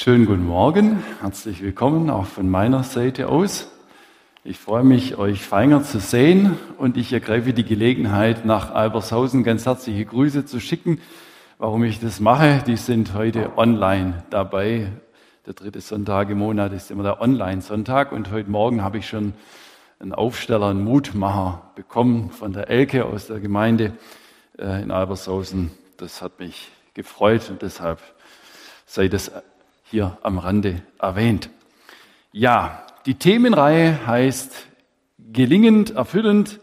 Schönen guten Morgen, herzlich willkommen auch von meiner Seite aus. Ich freue mich, euch feiner zu sehen und ich ergreife die Gelegenheit, nach Albershausen ganz herzliche Grüße zu schicken. Warum ich das mache, die sind heute online dabei. Der dritte Sonntag im Monat ist immer der Online-Sonntag und heute Morgen habe ich schon einen Aufsteller, einen Mutmacher bekommen von der Elke aus der Gemeinde äh, in Albershausen. Das hat mich gefreut und deshalb sei das hier am Rande erwähnt. Ja, die Themenreihe heißt gelingend, erfüllend,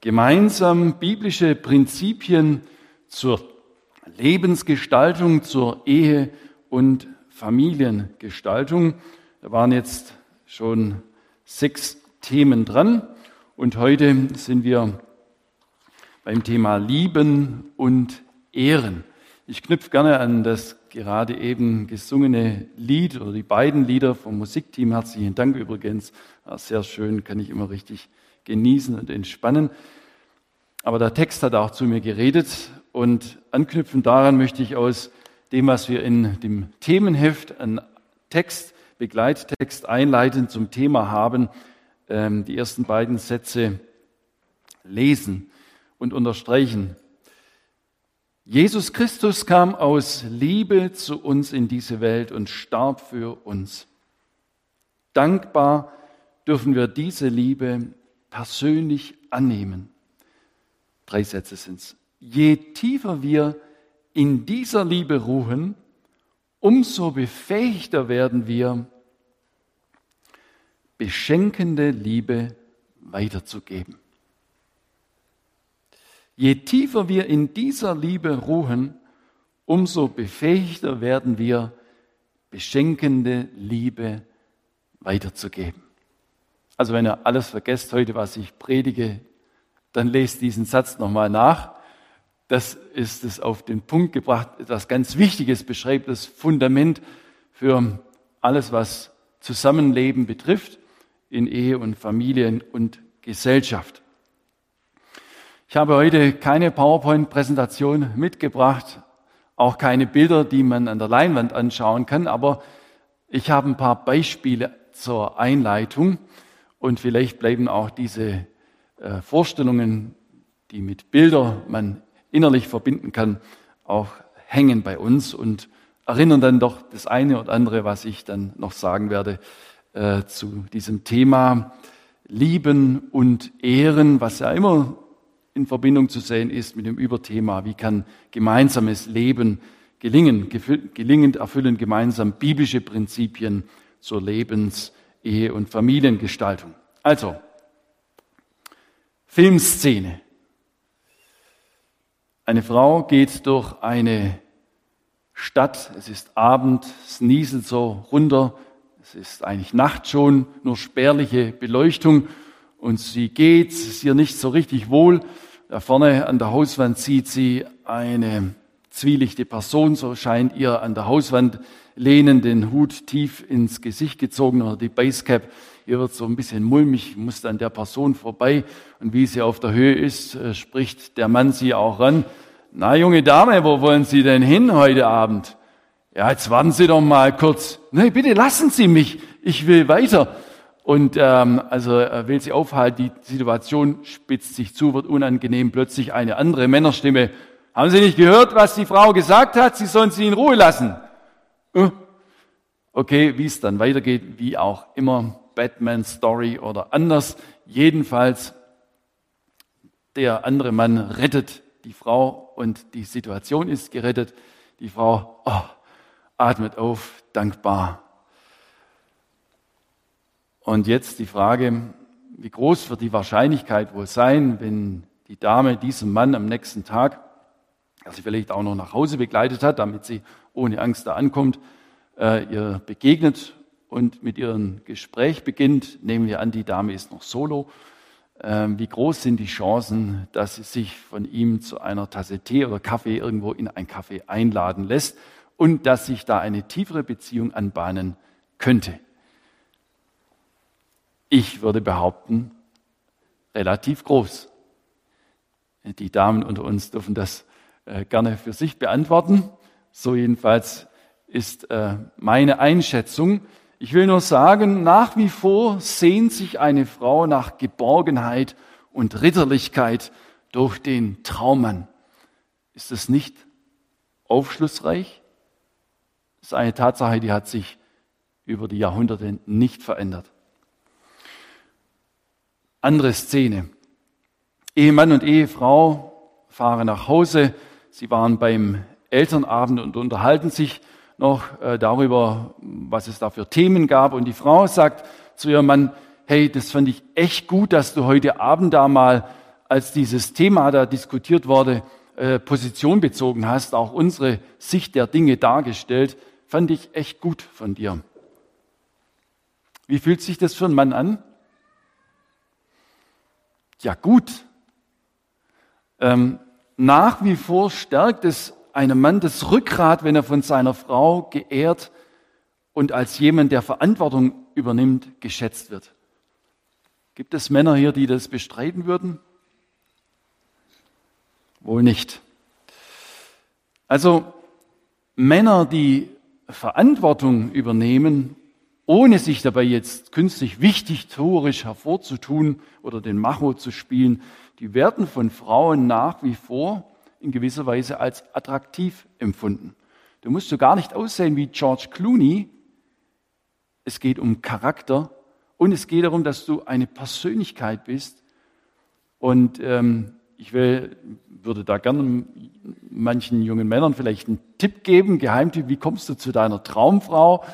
gemeinsam biblische Prinzipien zur Lebensgestaltung, zur Ehe und Familiengestaltung. Da waren jetzt schon sechs Themen dran und heute sind wir beim Thema Lieben und Ehren. Ich knüpfe gerne an das gerade eben gesungene Lied oder die beiden Lieder vom Musikteam. Herzlichen Dank übrigens. Sehr schön, kann ich immer richtig genießen und entspannen. Aber der Text hat auch zu mir geredet und anknüpfend daran möchte ich aus dem, was wir in dem Themenheft an Text, Begleittext einleitend zum Thema haben, ähm, die ersten beiden Sätze lesen und unterstreichen. Jesus Christus kam aus Liebe zu uns in diese Welt und starb für uns. Dankbar dürfen wir diese Liebe persönlich annehmen. Drei Sätze sind es. Je tiefer wir in dieser Liebe ruhen, umso befähigter werden wir, beschenkende Liebe weiterzugeben. Je tiefer wir in dieser Liebe ruhen, umso befähigter werden wir, beschenkende Liebe weiterzugeben. Also wenn ihr alles vergesst heute, was ich predige, dann lest diesen Satz nochmal nach. Das ist es auf den Punkt gebracht, etwas ganz Wichtiges beschreibt das Fundament für alles, was Zusammenleben betrifft in Ehe und Familien und Gesellschaft. Ich habe heute keine PowerPoint-Präsentation mitgebracht, auch keine Bilder, die man an der Leinwand anschauen kann, aber ich habe ein paar Beispiele zur Einleitung und vielleicht bleiben auch diese äh, Vorstellungen, die mit Bildern man innerlich verbinden kann, auch hängen bei uns und erinnern dann doch das eine oder andere, was ich dann noch sagen werde äh, zu diesem Thema Lieben und Ehren, was ja immer in Verbindung zu sehen ist mit dem Überthema, wie kann gemeinsames Leben gelingen, gelingend erfüllen gemeinsam biblische Prinzipien zur Lebens-, Ehe- und Familiengestaltung. Also, Filmszene. Eine Frau geht durch eine Stadt, es ist Abend, es nieselt so runter, es ist eigentlich Nacht schon, nur spärliche Beleuchtung und sie geht, ist ihr nicht so richtig wohl. Da vorne an der Hauswand sieht sie eine zwielichte Person, so scheint ihr an der Hauswand lehnen, den Hut tief ins Gesicht gezogen oder die Basecap. Ihr wird so ein bisschen mulmig, muss an der Person vorbei. Und wie sie auf der Höhe ist, äh, spricht der Mann sie auch ran. Na, junge Dame, wo wollen Sie denn hin heute Abend? Ja, jetzt warten Sie doch mal kurz. Nee, bitte lassen Sie mich. Ich will weiter. Und ähm, also er will sie aufhalten, die Situation spitzt sich zu, wird unangenehm, plötzlich eine andere Männerstimme. Haben Sie nicht gehört, was die Frau gesagt hat? Sie sollen sie in Ruhe lassen. Äh? Okay, wie es dann weitergeht, wie auch immer, Batman Story oder anders. Jedenfalls, der andere Mann rettet die Frau und die Situation ist gerettet. Die Frau oh, atmet auf, dankbar und jetzt die Frage, wie groß wird die Wahrscheinlichkeit wohl sein, wenn die Dame diesem Mann am nächsten Tag, der sie vielleicht auch noch nach Hause begleitet hat, damit sie ohne Angst da ankommt, äh, ihr begegnet und mit ihrem Gespräch beginnt. Nehmen wir an, die Dame ist noch solo. Äh, wie groß sind die Chancen, dass sie sich von ihm zu einer Tasse Tee oder Kaffee irgendwo in ein Kaffee einladen lässt und dass sich da eine tiefere Beziehung anbahnen könnte? Ich würde behaupten, relativ groß. Die Damen unter uns dürfen das äh, gerne für sich beantworten. So jedenfalls ist äh, meine Einschätzung. Ich will nur sagen, nach wie vor sehnt sich eine Frau nach Geborgenheit und Ritterlichkeit durch den Traummann. Ist das nicht aufschlussreich? Das ist eine Tatsache, die hat sich über die Jahrhunderte nicht verändert. Andere Szene. Ehemann und Ehefrau fahren nach Hause. Sie waren beim Elternabend und unterhalten sich noch äh, darüber, was es da für Themen gab. Und die Frau sagt zu ihrem Mann, hey, das fand ich echt gut, dass du heute Abend da mal, als dieses Thema da diskutiert wurde, äh, Position bezogen hast, auch unsere Sicht der Dinge dargestellt. Fand ich echt gut von dir. Wie fühlt sich das für einen Mann an? Ja, gut. Ähm, nach wie vor stärkt es einem Mann das Rückgrat, wenn er von seiner Frau geehrt und als jemand, der Verantwortung übernimmt, geschätzt wird. Gibt es Männer hier, die das bestreiten würden? Wohl nicht. Also Männer, die Verantwortung übernehmen, ohne sich dabei jetzt künstlich wichtig torisch hervorzutun oder den Macho zu spielen, die werden von Frauen nach wie vor in gewisser Weise als attraktiv empfunden. Du musst so gar nicht aussehen wie George Clooney. Es geht um Charakter und es geht darum, dass du eine Persönlichkeit bist. Und ähm, ich will, würde da gerne manchen jungen Männern vielleicht einen Tipp geben, Geheimtipp, wie kommst du zu deiner Traumfrau?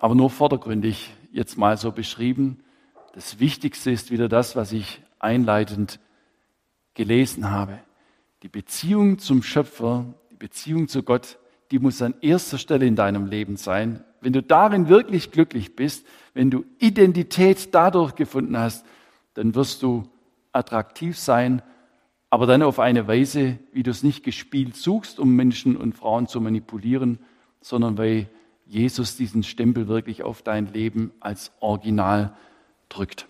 Aber nur vordergründig jetzt mal so beschrieben. Das Wichtigste ist wieder das, was ich einleitend gelesen habe. Die Beziehung zum Schöpfer, die Beziehung zu Gott, die muss an erster Stelle in deinem Leben sein. Wenn du darin wirklich glücklich bist, wenn du Identität dadurch gefunden hast, dann wirst du attraktiv sein, aber dann auf eine Weise, wie du es nicht gespielt suchst, um Menschen und Frauen zu manipulieren, sondern weil Jesus diesen Stempel wirklich auf dein Leben als Original drückt.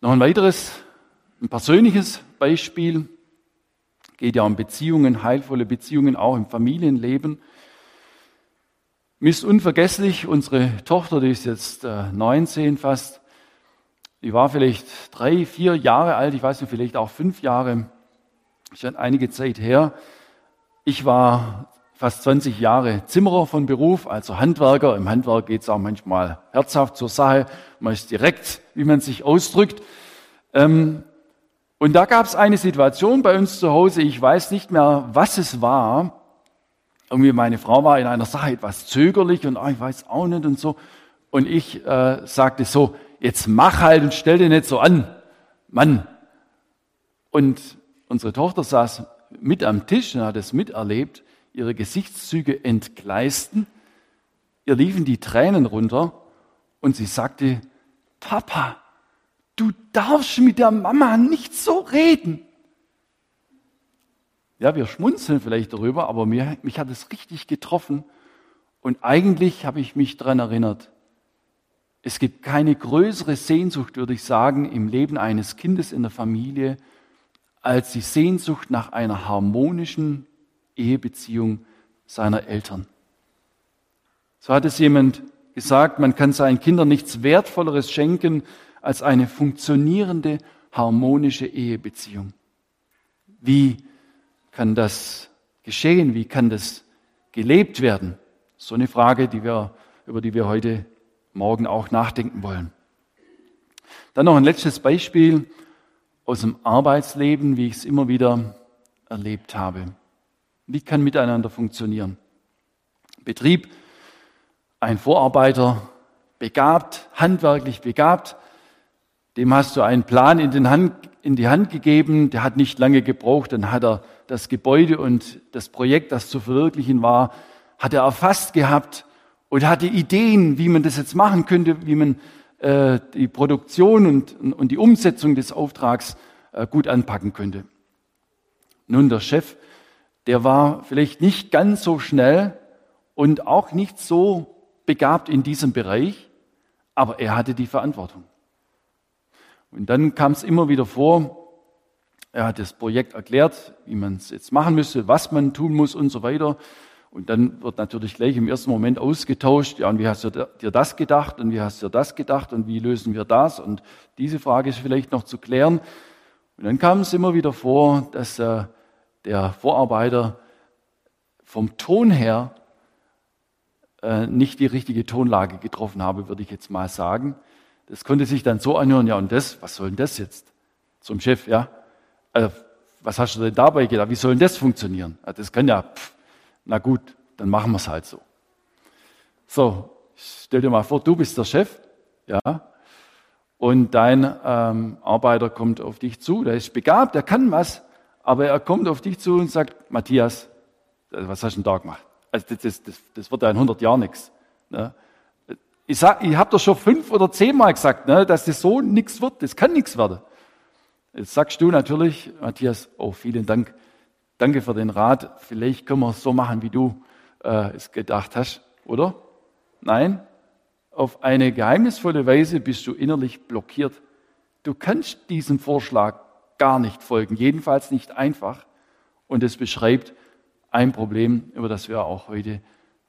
Noch ein weiteres, ein persönliches Beispiel geht ja um Beziehungen, heilvolle Beziehungen auch im Familienleben. Mir ist unvergesslich, unsere Tochter, die ist jetzt 19 äh, fast, die war vielleicht drei, vier Jahre alt, ich weiß nicht, vielleicht auch fünf Jahre, schon einige Zeit her. Ich war fast 20 Jahre Zimmerer von Beruf, also Handwerker. Im Handwerk geht es auch manchmal herzhaft zur Sache. Man ist direkt, wie man sich ausdrückt. Ähm, und da gab es eine Situation bei uns zu Hause, ich weiß nicht mehr, was es war. Irgendwie meine Frau war in einer Sache etwas zögerlich und oh, ich weiß auch nicht und so. Und ich äh, sagte so, jetzt mach halt und stell dir nicht so an, Mann. Und unsere Tochter saß mit am Tisch und hat es miterlebt, ihre Gesichtszüge entgleisten, ihr liefen die Tränen runter und sie sagte, Papa, du darfst mit der Mama nicht so reden. Ja, wir schmunzeln vielleicht darüber, aber mir, mich hat es richtig getroffen. Und eigentlich habe ich mich daran erinnert, es gibt keine größere Sehnsucht, würde ich sagen, im Leben eines Kindes in der Familie, als die Sehnsucht nach einer harmonischen Ehebeziehung seiner Eltern. So hat es jemand gesagt, man kann seinen Kindern nichts Wertvolleres schenken als eine funktionierende, harmonische Ehebeziehung. Wie kann das geschehen? Wie kann das gelebt werden? So eine Frage, die wir, über die wir heute Morgen auch nachdenken wollen. Dann noch ein letztes Beispiel aus dem Arbeitsleben, wie ich es immer wieder erlebt habe. Wie kann miteinander funktionieren? Betrieb, ein Vorarbeiter, begabt, handwerklich begabt, dem hast du einen Plan in, Hand, in die Hand gegeben, der hat nicht lange gebraucht, dann hat er das Gebäude und das Projekt, das zu verwirklichen war, hat er erfasst gehabt und hatte Ideen, wie man das jetzt machen könnte, wie man äh, die Produktion und, und die Umsetzung des Auftrags äh, gut anpacken könnte. Nun, der Chef, der war vielleicht nicht ganz so schnell und auch nicht so begabt in diesem Bereich, aber er hatte die Verantwortung. Und dann kam es immer wieder vor, Er hat das Projekt erklärt, wie man es jetzt machen müsste, was man tun muss und so weiter. Und dann wird natürlich gleich im ersten Moment ausgetauscht, ja, und wie hast du dir das gedacht und wie hast du dir das gedacht und wie lösen wir das? Und diese Frage ist vielleicht noch zu klären. Und dann kam es immer wieder vor, dass äh, der Vorarbeiter vom Ton her äh, nicht die richtige Tonlage getroffen habe, würde ich jetzt mal sagen. Das konnte sich dann so anhören, ja, und das, was soll denn das jetzt? Zum Chef, ja. Also, was hast du denn dabei gedacht? Wie soll denn das funktionieren? Das kann ja, pff, na gut, dann machen wir es halt so. So, stell dir mal vor, du bist der Chef, ja, und dein ähm, Arbeiter kommt auf dich zu, der ist begabt, der kann was, aber er kommt auf dich zu und sagt, Matthias, äh, was hast du denn da gemacht? Also das, das, das, das wird ja in 100 Jahren nichts. Ne? Ich, ich habe doch schon fünf oder zehnmal gesagt, ne, dass das so nichts wird, das kann nichts werden. Jetzt sagst du natürlich, Matthias, oh, vielen Dank, Danke für den Rat. Vielleicht können wir es so machen, wie du äh, es gedacht hast, oder? Nein? Auf eine geheimnisvolle Weise bist du innerlich blockiert. Du kannst diesem Vorschlag gar nicht folgen, jedenfalls nicht einfach. Und es beschreibt ein Problem, über das wir auch heute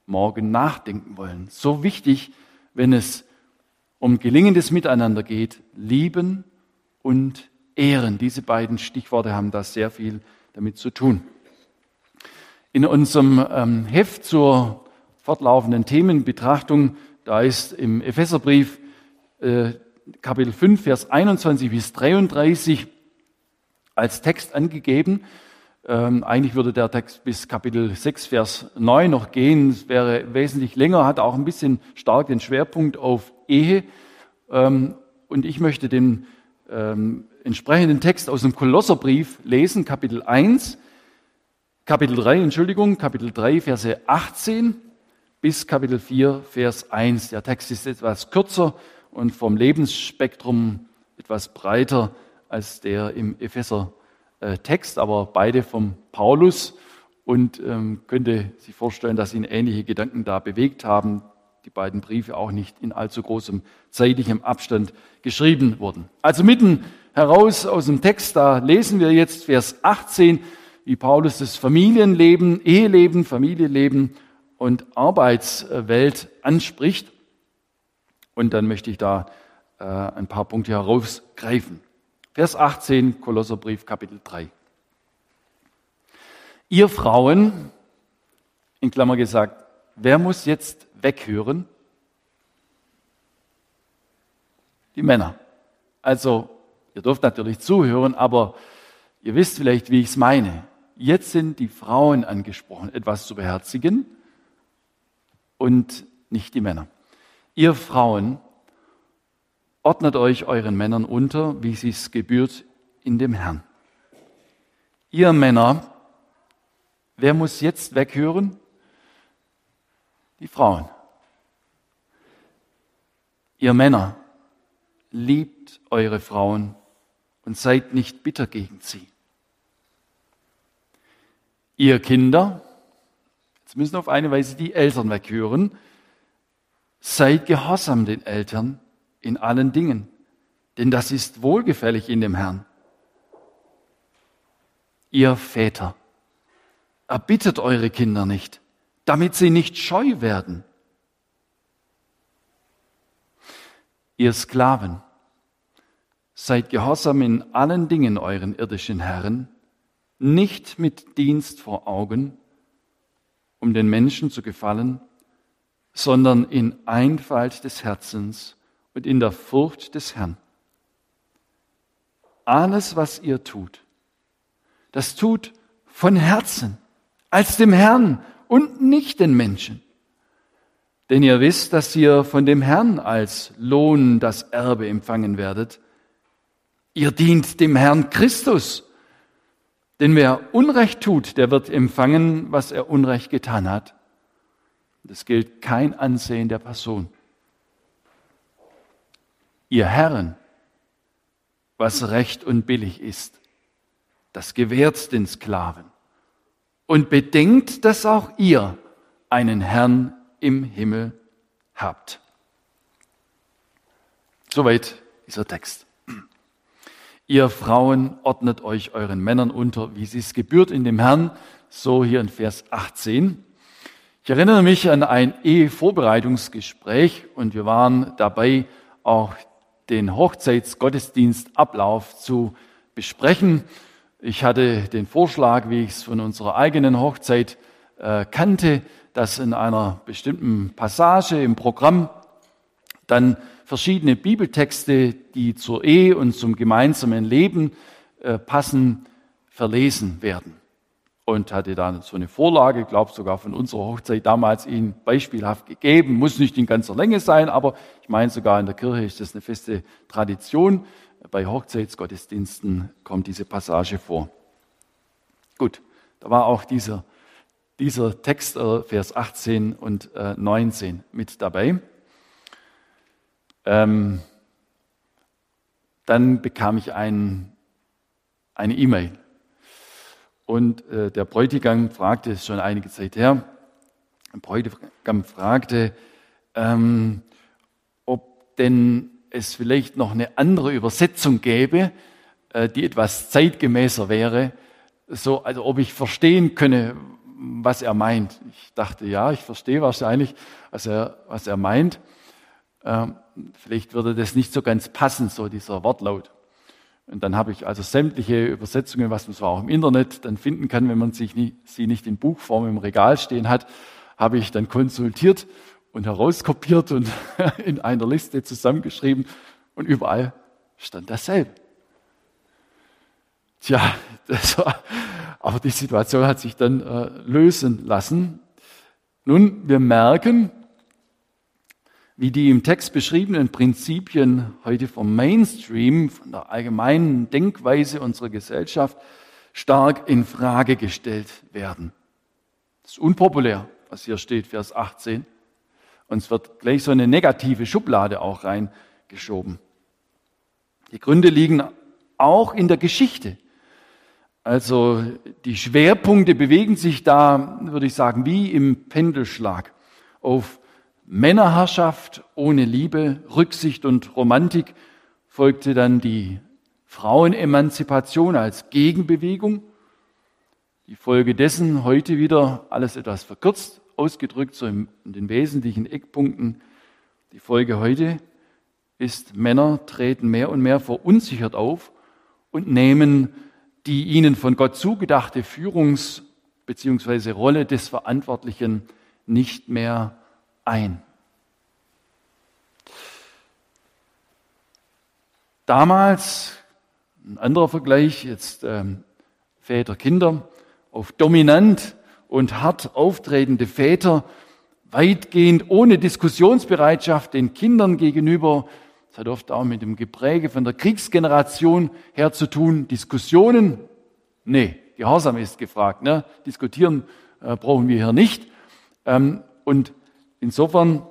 Morgen nachdenken wollen. So wichtig, wenn es um gelingendes Miteinander geht, lieben und ehren. Diese beiden Stichworte haben da sehr viel damit zu tun. In unserem ähm, Heft zur fortlaufenden Themenbetrachtung, da ist im Epheserbrief äh, Kapitel 5, Vers 21 bis 33 als Text angegeben. Ähm, eigentlich würde der Text bis Kapitel 6, Vers 9 noch gehen. Es wäre wesentlich länger, hat auch ein bisschen stark den Schwerpunkt auf Ehe. Ähm, und ich möchte den ähm, entsprechenden Text aus dem Kolosserbrief lesen, Kapitel 1, Kapitel 3, Entschuldigung, Kapitel 3, Verse 18 bis Kapitel 4, Vers 1. Der Text ist etwas kürzer und vom Lebensspektrum etwas breiter als der im Epheser-Text, aber beide vom Paulus und ähm, könnte sich vorstellen, dass ihn ähnliche Gedanken da bewegt haben die beiden Briefe auch nicht in allzu großem zeitlichem Abstand geschrieben wurden. Also mitten heraus aus dem Text, da lesen wir jetzt Vers 18, wie Paulus das Familienleben, Eheleben, Familienleben und Arbeitswelt anspricht. Und dann möchte ich da äh, ein paar Punkte herausgreifen. Vers 18, Kolosserbrief, Kapitel 3. Ihr Frauen, in Klammer gesagt, wer muss jetzt weghören? Die Männer. Also, ihr dürft natürlich zuhören, aber ihr wisst vielleicht, wie ich es meine. Jetzt sind die Frauen angesprochen, etwas zu beherzigen und nicht die Männer. Ihr Frauen, ordnet euch euren Männern unter, wie es gebührt in dem Herrn. Ihr Männer, wer muss jetzt weghören? die Frauen. Ihr Männer, liebt eure Frauen und seid nicht bitter gegen sie. Ihr Kinder, jetzt müssen auf eine Weise die Eltern weghören, seid gehorsam den Eltern in allen Dingen, denn das ist wohlgefällig in dem Herrn. Ihr Väter, erbittet eure Kinder nicht, damit sie nicht scheu werden. Ihr Sklaven, seid gehorsam in allen Dingen euren irdischen Herren, nicht mit Dienst vor Augen, um den Menschen zu gefallen, sondern in Einfalt des Herzens und in der Furcht des Herrn. Alles, was ihr tut, das tut von Herzen, als dem Herrn und nicht den Menschen. Denn ihr wisst, dass ihr von dem Herrn als Lohn das Erbe empfangen werdet. Ihr dient dem Herrn Christus. Denn wer Unrecht tut, der wird empfangen, was er Unrecht getan hat. Das gilt kein Ansehen der Person. Ihr Herren, was recht und billig ist, das gewährt den Sklaven und bedenkt, dass auch ihr einen Herrn im Himmel habt. Soweit dieser Text. Ihr Frauen ordnet euch euren Männern unter, wie sie es gebührt in dem Herrn, so hier in Vers 18. Ich erinnere mich an ein Ehevorbereitungsgespräch und wir waren dabei, auch den Hochzeitsgottesdienstablauf zu besprechen. Ich hatte den Vorschlag, wie ich es von unserer eigenen Hochzeit äh, kannte, dass in einer bestimmten Passage im Programm dann verschiedene Bibeltexte, die zur Ehe und zum gemeinsamen Leben äh, passen, verlesen werden. Und hatte dann so eine Vorlage, glaube sogar von unserer Hochzeit damals Ihnen beispielhaft gegeben. Muss nicht in ganzer Länge sein, aber ich meine sogar in der Kirche ist das eine feste Tradition. Bei Hochzeitsgottesdiensten kommt diese Passage vor. Gut, da war auch dieser, dieser Text, äh, Vers 18 und 19 mit dabei. Ähm, dann bekam ich ein, eine E-Mail. Und äh, der Bräutigam fragte, es schon einige Zeit her, der Bräutigam fragte, ähm, ob denn es vielleicht noch eine andere Übersetzung gäbe, äh, die etwas zeitgemäßer wäre, so, also ob ich verstehen könne, was er meint. Ich dachte, ja, ich verstehe wahrscheinlich, was er, was er meint. Ähm, vielleicht würde das nicht so ganz passen, so dieser Wortlaut. Und dann habe ich also sämtliche Übersetzungen, was man so auch im Internet dann finden kann, wenn man sich nie, sie nicht in Buchform im Regal stehen hat, habe ich dann konsultiert und herauskopiert und in einer Liste zusammengeschrieben und überall stand dasselbe. Tja, das war, aber die Situation hat sich dann äh, lösen lassen. Nun, wir merken, wie die im Text beschriebenen Prinzipien heute vom Mainstream, von der allgemeinen Denkweise unserer Gesellschaft stark in Frage gestellt werden. Das ist unpopulär, was hier steht, Vers 18. Und es wird gleich so eine negative Schublade auch reingeschoben. Die Gründe liegen auch in der Geschichte. Also die Schwerpunkte bewegen sich da, würde ich sagen, wie im Pendelschlag auf Männerherrschaft ohne Liebe, Rücksicht und Romantik folgte dann die Frauenemanzipation als Gegenbewegung. Die Folge dessen heute wieder alles etwas verkürzt ausgedrückt, so in den wesentlichen Eckpunkten. Die Folge heute ist, Männer treten mehr und mehr verunsichert auf und nehmen die ihnen von Gott zugedachte Führungs- bzw. Rolle des Verantwortlichen nicht mehr ein. Damals, ein anderer Vergleich, jetzt ähm, Väter, Kinder, auf dominant und hart auftretende Väter, weitgehend ohne Diskussionsbereitschaft den Kindern gegenüber. Das hat oft auch mit dem Gepräge von der Kriegsgeneration her zu tun. Diskussionen, nee, Gehorsam ist gefragt. Ne? Diskutieren äh, brauchen wir hier nicht. Ähm, und Insofern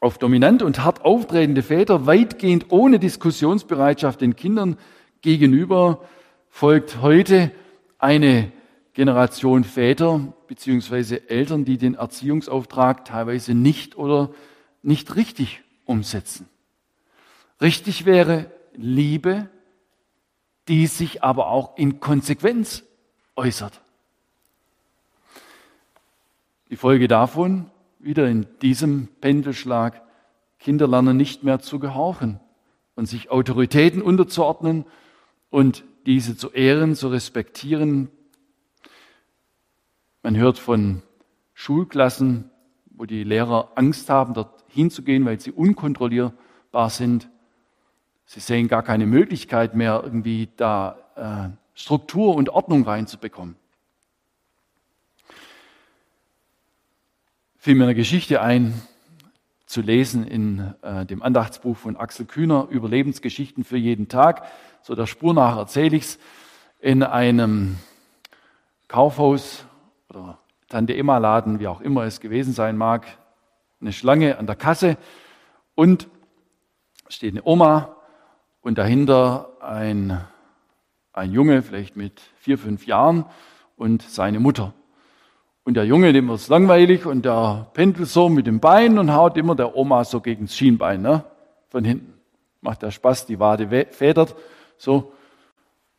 auf dominant und hart auftretende Väter weitgehend ohne Diskussionsbereitschaft den Kindern gegenüber folgt heute eine Generation Väter beziehungsweise Eltern, die den Erziehungsauftrag teilweise nicht oder nicht richtig umsetzen. Richtig wäre Liebe, die sich aber auch in Konsequenz äußert. Die Folge davon, wieder in diesem Pendelschlag, Kinder lernen nicht mehr zu gehorchen und sich Autoritäten unterzuordnen und diese zu ehren, zu respektieren. Man hört von Schulklassen, wo die Lehrer Angst haben, dort hinzugehen, weil sie unkontrollierbar sind. Sie sehen gar keine Möglichkeit mehr, irgendwie da äh, Struktur und Ordnung reinzubekommen. Fiel mir eine Geschichte ein, zu lesen in äh, dem Andachtsbuch von Axel Kühner, Überlebensgeschichten für jeden Tag. So der Spur nach erzähle ich es. In einem Kaufhaus oder Tante Emma Laden, wie auch immer es gewesen sein mag, eine Schlange an der Kasse und steht eine Oma und dahinter ein, ein Junge, vielleicht mit vier, fünf Jahren und seine Mutter. Und der Junge, dem wird es langweilig und der pendelt so mit dem Bein und haut immer der Oma so gegen das Schienbein, ne? Von hinten. Macht der Spaß, die Wade federt, so.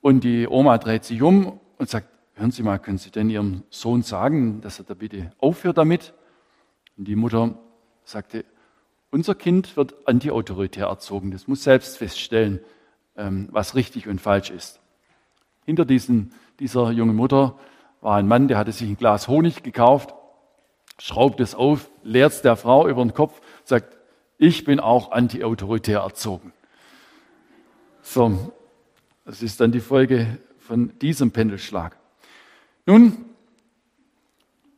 Und die Oma dreht sich um und sagt, hören Sie mal, können Sie denn Ihrem Sohn sagen, dass er da bitte aufhört damit? Und die Mutter sagte, unser Kind wird antiautoritär erzogen. Das muss selbst feststellen, ähm, was richtig und falsch ist. Hinter diesen, dieser jungen Mutter war ein Mann, der hatte sich ein Glas Honig gekauft, schraubt es auf, leert es der Frau über den Kopf, sagt, ich bin auch antiautoritär erzogen. So, das ist dann die Folge von diesem Pendelschlag. Nun,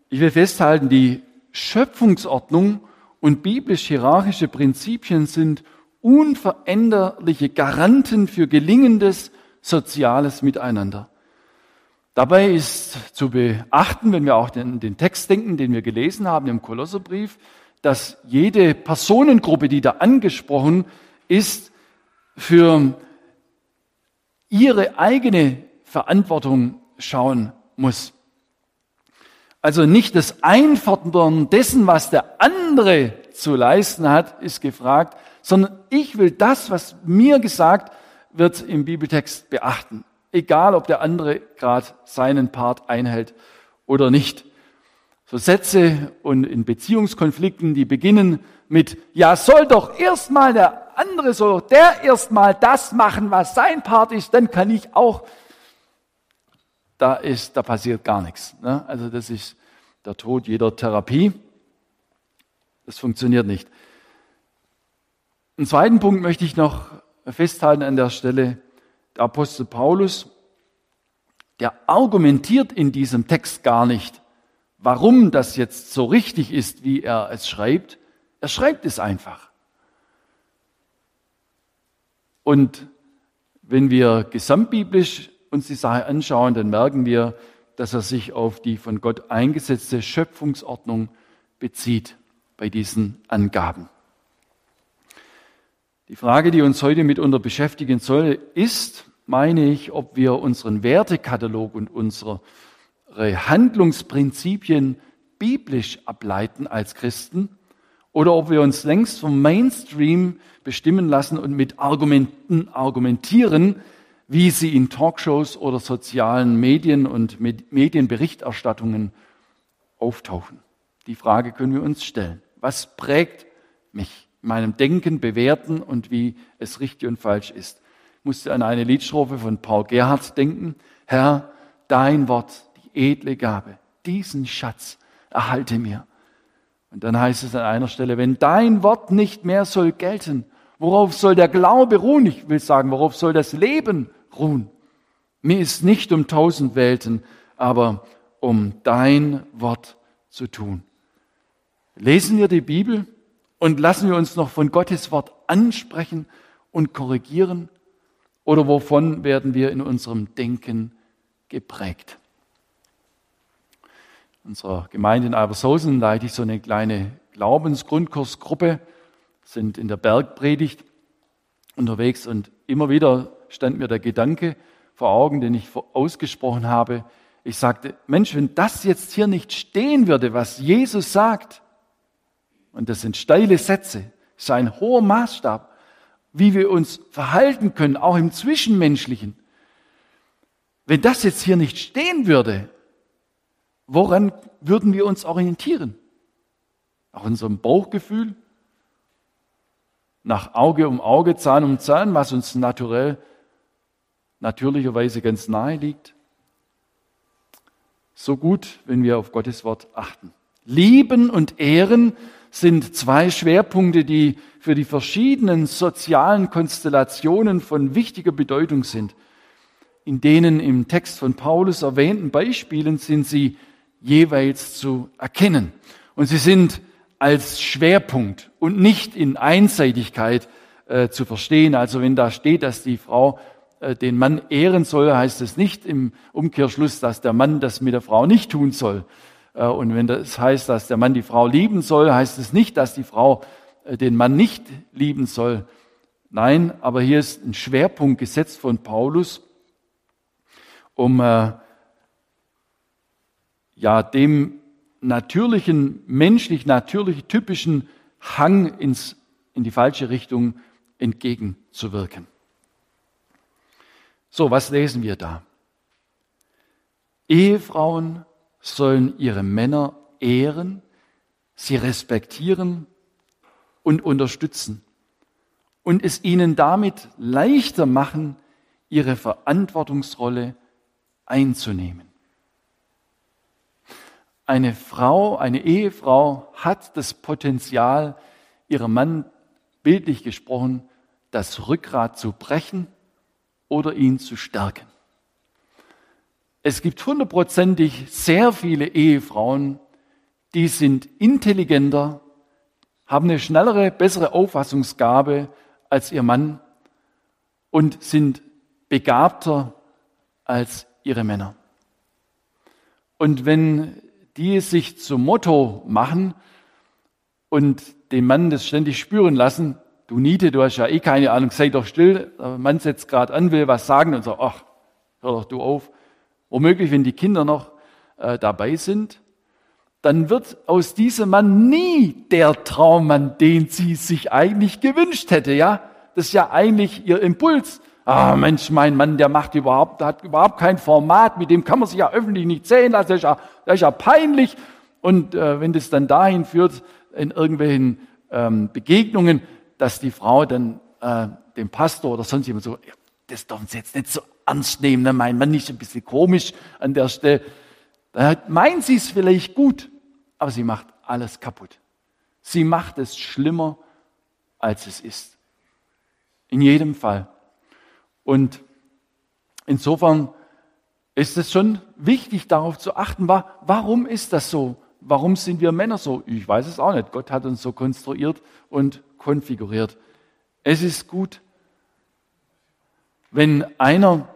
ich will festhalten, die Schöpfungsordnung und biblisch-hierarchische Prinzipien sind unveränderliche Garanten für gelingendes soziales Miteinander. Dabei ist zu beachten, wenn wir auch den, den Text denken, den wir gelesen haben im Kolosserbrief, dass jede Personengruppe, die da angesprochen ist, für ihre eigene Verantwortung schauen muss. Also nicht das Einfordern dessen, was der andere zu leisten hat, ist gefragt, sondern ich will das, was mir gesagt wird im Bibeltext beachten. Egal, ob der andere gerade seinen Part einhält oder nicht. So Sätze und in Beziehungskonflikten, die beginnen mit, ja, soll doch erstmal der andere, soll doch der erstmal das machen, was sein Part ist, dann kann ich auch. Da ist, da passiert gar nichts. Ne? Also das ist der Tod jeder Therapie. Das funktioniert nicht. Einen zweiten Punkt möchte ich noch festhalten an der Stelle. Der Apostel Paulus, der argumentiert in diesem Text gar nicht, warum das jetzt so richtig ist, wie er es schreibt. Er schreibt es einfach. Und wenn wir gesamtbiblisch uns die Sache anschauen, dann merken wir, dass er sich auf die von Gott eingesetzte Schöpfungsordnung bezieht bei diesen Angaben. Die Frage, die uns heute mitunter beschäftigen soll, ist, meine ich, ob wir unseren Wertekatalog und unsere Handlungsprinzipien biblisch ableiten als Christen oder ob wir uns längst vom Mainstream bestimmen lassen und mit Argumenten argumentieren, wie sie in Talkshows oder sozialen Medien und Medienberichterstattungen auftauchen. Die Frage können wir uns stellen. Was prägt mich meinem Denken, Bewerten und wie es richtig und falsch ist? Ich musste an eine Liedstrophe von Paul Gerhardt denken. Herr, dein Wort, die edle Gabe, diesen Schatz erhalte mir. Und dann heißt es an einer Stelle, wenn dein Wort nicht mehr soll gelten, Worauf soll der Glaube ruhen? Ich will sagen, worauf soll das Leben ruhen? Mir ist nicht um tausend Welten, aber um dein Wort zu tun. Lesen wir die Bibel und lassen wir uns noch von Gottes Wort ansprechen und korrigieren? Oder wovon werden wir in unserem Denken geprägt? In unserer Gemeinde in Albershausen leite ich so eine kleine Glaubensgrundkursgruppe sind in der Bergpredigt unterwegs und immer wieder stand mir der Gedanke vor Augen, den ich ausgesprochen habe. Ich sagte, Mensch, wenn das jetzt hier nicht stehen würde, was Jesus sagt, und das sind steile Sätze, ist ein hoher Maßstab, wie wir uns verhalten können, auch im Zwischenmenschlichen. Wenn das jetzt hier nicht stehen würde, woran würden wir uns orientieren? Auch unserem Bauchgefühl? nach Auge um Auge, Zahn um Zahn, was uns naturell, natürlicherweise ganz nahe liegt. So gut, wenn wir auf Gottes Wort achten. Lieben und Ehren sind zwei Schwerpunkte, die für die verschiedenen sozialen Konstellationen von wichtiger Bedeutung sind. In denen im Text von Paulus erwähnten Beispielen sind sie jeweils zu erkennen. Und sie sind als Schwerpunkt und nicht in Einseitigkeit äh, zu verstehen. Also wenn da steht, dass die Frau äh, den Mann ehren soll, heißt es nicht im Umkehrschluss, dass der Mann das mit der Frau nicht tun soll. Äh, und wenn das heißt, dass der Mann die Frau lieben soll, heißt es nicht, dass die Frau äh, den Mann nicht lieben soll. Nein, aber hier ist ein Schwerpunkt gesetzt von Paulus, um äh, ja dem natürlichen, menschlich natürlich typischen Hang ins, in die falsche Richtung entgegenzuwirken. So, was lesen wir da? Ehefrauen sollen ihre Männer ehren, sie respektieren und unterstützen und es ihnen damit leichter machen, ihre Verantwortungsrolle einzunehmen. Eine Frau, eine Ehefrau hat das Potenzial, ihrem Mann bildlich gesprochen, das Rückgrat zu brechen oder ihn zu stärken. Es gibt hundertprozentig sehr viele Ehefrauen, die sind intelligenter, haben eine schnellere, bessere Auffassungsgabe als ihr Mann und sind begabter als ihre Männer. Und wenn die es sich zum Motto machen und den Mann das ständig spüren lassen, du Niete, du hast ja eh keine Ahnung, sei doch still, der Mann setzt gerade an, will was sagen und sagt, ach, hör doch du auf. Womöglich, wenn die Kinder noch äh, dabei sind, dann wird aus diesem Mann nie der Traummann, den sie sich eigentlich gewünscht hätte, ja? Das ist ja eigentlich ihr Impuls. Ah, Mensch, mein Mann, der macht überhaupt, der hat überhaupt kein Format, mit dem kann man sich ja öffentlich nicht sehen lassen, der ist ja, der ist ja peinlich. Und äh, wenn das dann dahin führt, in irgendwelchen ähm, Begegnungen, dass die Frau dann äh, dem Pastor oder sonst jemand so, ja, das dürfen Sie jetzt nicht so ernst nehmen, ne? mein Mann ist ein bisschen komisch an der Stelle. Da meint sie es vielleicht gut, aber sie macht alles kaputt. Sie macht es schlimmer, als es ist. In jedem Fall. Und insofern ist es schon wichtig, darauf zu achten, warum ist das so? Warum sind wir Männer so? Ich weiß es auch nicht. Gott hat uns so konstruiert und konfiguriert. Es ist gut, wenn einer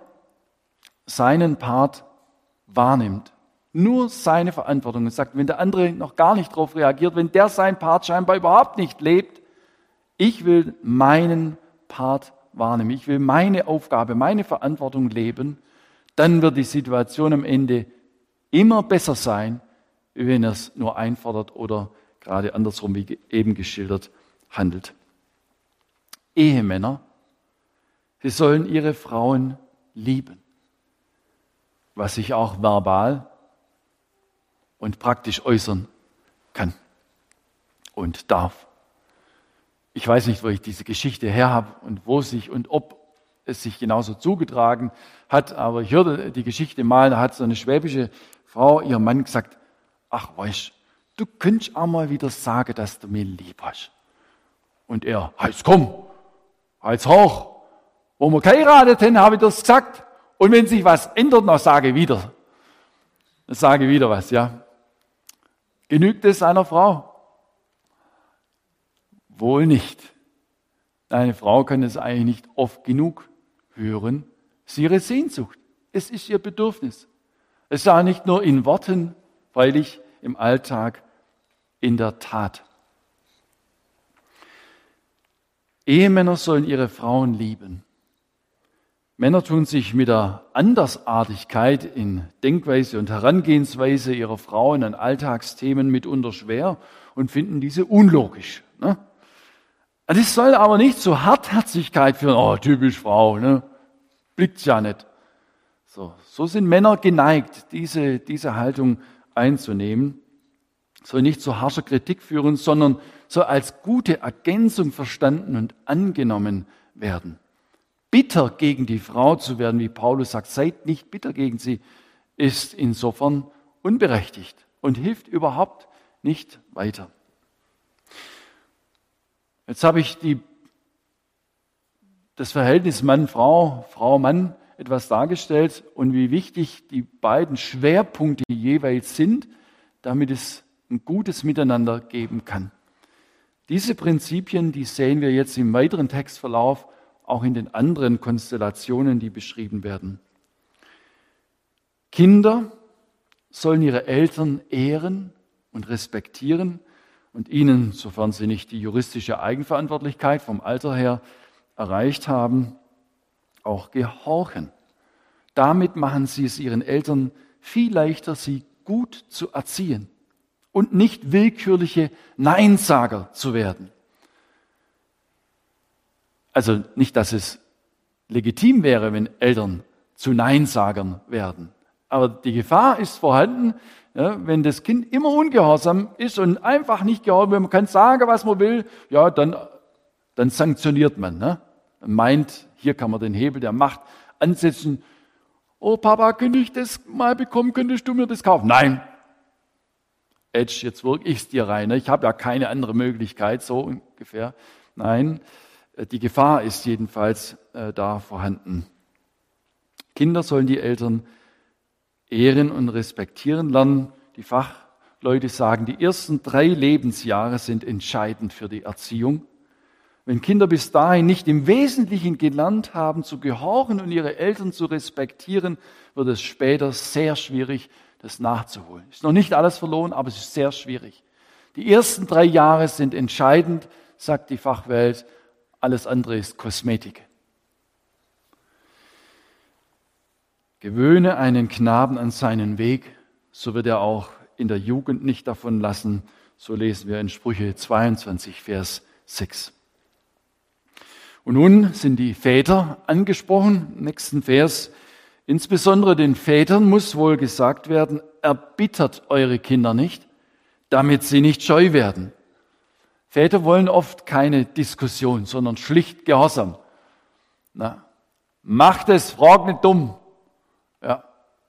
seinen Part wahrnimmt, nur seine Verantwortung. Und sagt, wenn der andere noch gar nicht darauf reagiert, wenn der seinen Part scheinbar überhaupt nicht lebt, ich will meinen Part wahrnehme, ich will meine Aufgabe, meine Verantwortung leben, dann wird die Situation am Ende immer besser sein, wenn er es nur einfordert oder gerade andersrum, wie eben geschildert, handelt. Ehemänner, sie sollen ihre Frauen lieben, was sich auch verbal und praktisch äußern kann und darf. Ich weiß nicht, wo ich diese Geschichte her habe und wo sich und ob es sich genauso zugetragen hat, aber ich hörte die Geschichte mal, da hat so eine schwäbische Frau ihrem Mann gesagt, ach weißt, du könntest auch mal wieder sagen, dass du mir lieb hast. Und er, heiß komm, heiß hoch. Wo wir geheiratet haben, habe ich das gesagt. Und wenn sich was ändert, dann sage wieder. Dann sage wieder was, ja. Genügt es einer Frau? Wohl nicht. Eine Frau kann es eigentlich nicht oft genug hören. Es ist ihre Sehnsucht. Es ist ihr Bedürfnis. Es auch nicht nur in Worten, freilich im Alltag, in der Tat. Ehemänner sollen ihre Frauen lieben. Männer tun sich mit der Andersartigkeit in Denkweise und Herangehensweise ihrer Frauen an Alltagsthemen mitunter schwer und finden diese unlogisch. Ne? Das soll aber nicht zu Hartherzigkeit führen. Oh, typisch Frau, ne? Blickt's ja nicht. So, so sind Männer geneigt, diese, diese Haltung einzunehmen. Soll nicht zu harscher Kritik führen, sondern soll als gute Ergänzung verstanden und angenommen werden. Bitter gegen die Frau zu werden, wie Paulus sagt, seid nicht bitter gegen sie, ist insofern unberechtigt und hilft überhaupt nicht weiter. Jetzt habe ich die, das Verhältnis Mann-Frau, Frau-Mann etwas dargestellt und wie wichtig die beiden Schwerpunkte jeweils sind, damit es ein gutes Miteinander geben kann. Diese Prinzipien, die sehen wir jetzt im weiteren Textverlauf auch in den anderen Konstellationen, die beschrieben werden. Kinder sollen ihre Eltern ehren und respektieren und ihnen, sofern sie nicht die juristische Eigenverantwortlichkeit vom Alter her erreicht haben, auch gehorchen. Damit machen sie es ihren Eltern viel leichter, sie gut zu erziehen und nicht willkürliche Neinsager zu werden. Also nicht, dass es legitim wäre, wenn Eltern zu Neinsagern werden. Aber die Gefahr ist vorhanden, ja, wenn das Kind immer ungehorsam ist und einfach nicht gehorsam, man kann sagen, was man will, ja, dann, dann sanktioniert man. Ne? Man meint, hier kann man den Hebel der Macht ansetzen. Oh Papa, könnte ich das mal bekommen? Könntest du mir das kaufen? Nein. Edge, jetzt wirke ich es dir rein. Ne? Ich habe ja keine andere Möglichkeit, so ungefähr. Nein, die Gefahr ist jedenfalls äh, da vorhanden. Kinder sollen die Eltern ehren und respektieren lernen. Die Fachleute sagen, die ersten drei Lebensjahre sind entscheidend für die Erziehung. Wenn Kinder bis dahin nicht im Wesentlichen gelernt haben, zu gehorchen und ihre Eltern zu respektieren, wird es später sehr schwierig, das nachzuholen. Ist noch nicht alles verloren, aber es ist sehr schwierig. Die ersten drei Jahre sind entscheidend, sagt die Fachwelt. Alles andere ist Kosmetik. Gewöhne einen Knaben an seinen Weg, so wird er auch in der Jugend nicht davon lassen. So lesen wir in Sprüche 22, Vers 6. Und nun sind die Väter angesprochen. Nächsten Vers. Insbesondere den Vätern muss wohl gesagt werden, erbittert eure Kinder nicht, damit sie nicht scheu werden. Väter wollen oft keine Diskussion, sondern schlicht Gehorsam. Na, macht es, frag nicht dumm. Ja,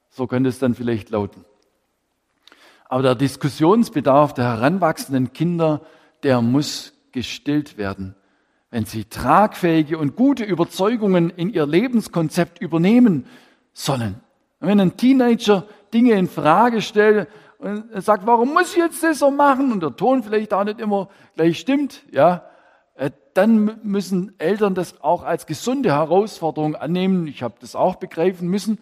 so könnte es dann vielleicht lauten. Aber der Diskussionsbedarf der heranwachsenden Kinder, der muss gestillt werden. Wenn sie tragfähige und gute Überzeugungen in ihr Lebenskonzept übernehmen sollen. Wenn ein Teenager Dinge in Frage stellt und sagt, warum muss ich jetzt das so machen? Und der Ton vielleicht auch nicht immer gleich stimmt, ja, äh, dann müssen Eltern das auch als gesunde Herausforderung annehmen. Ich habe das auch begreifen müssen.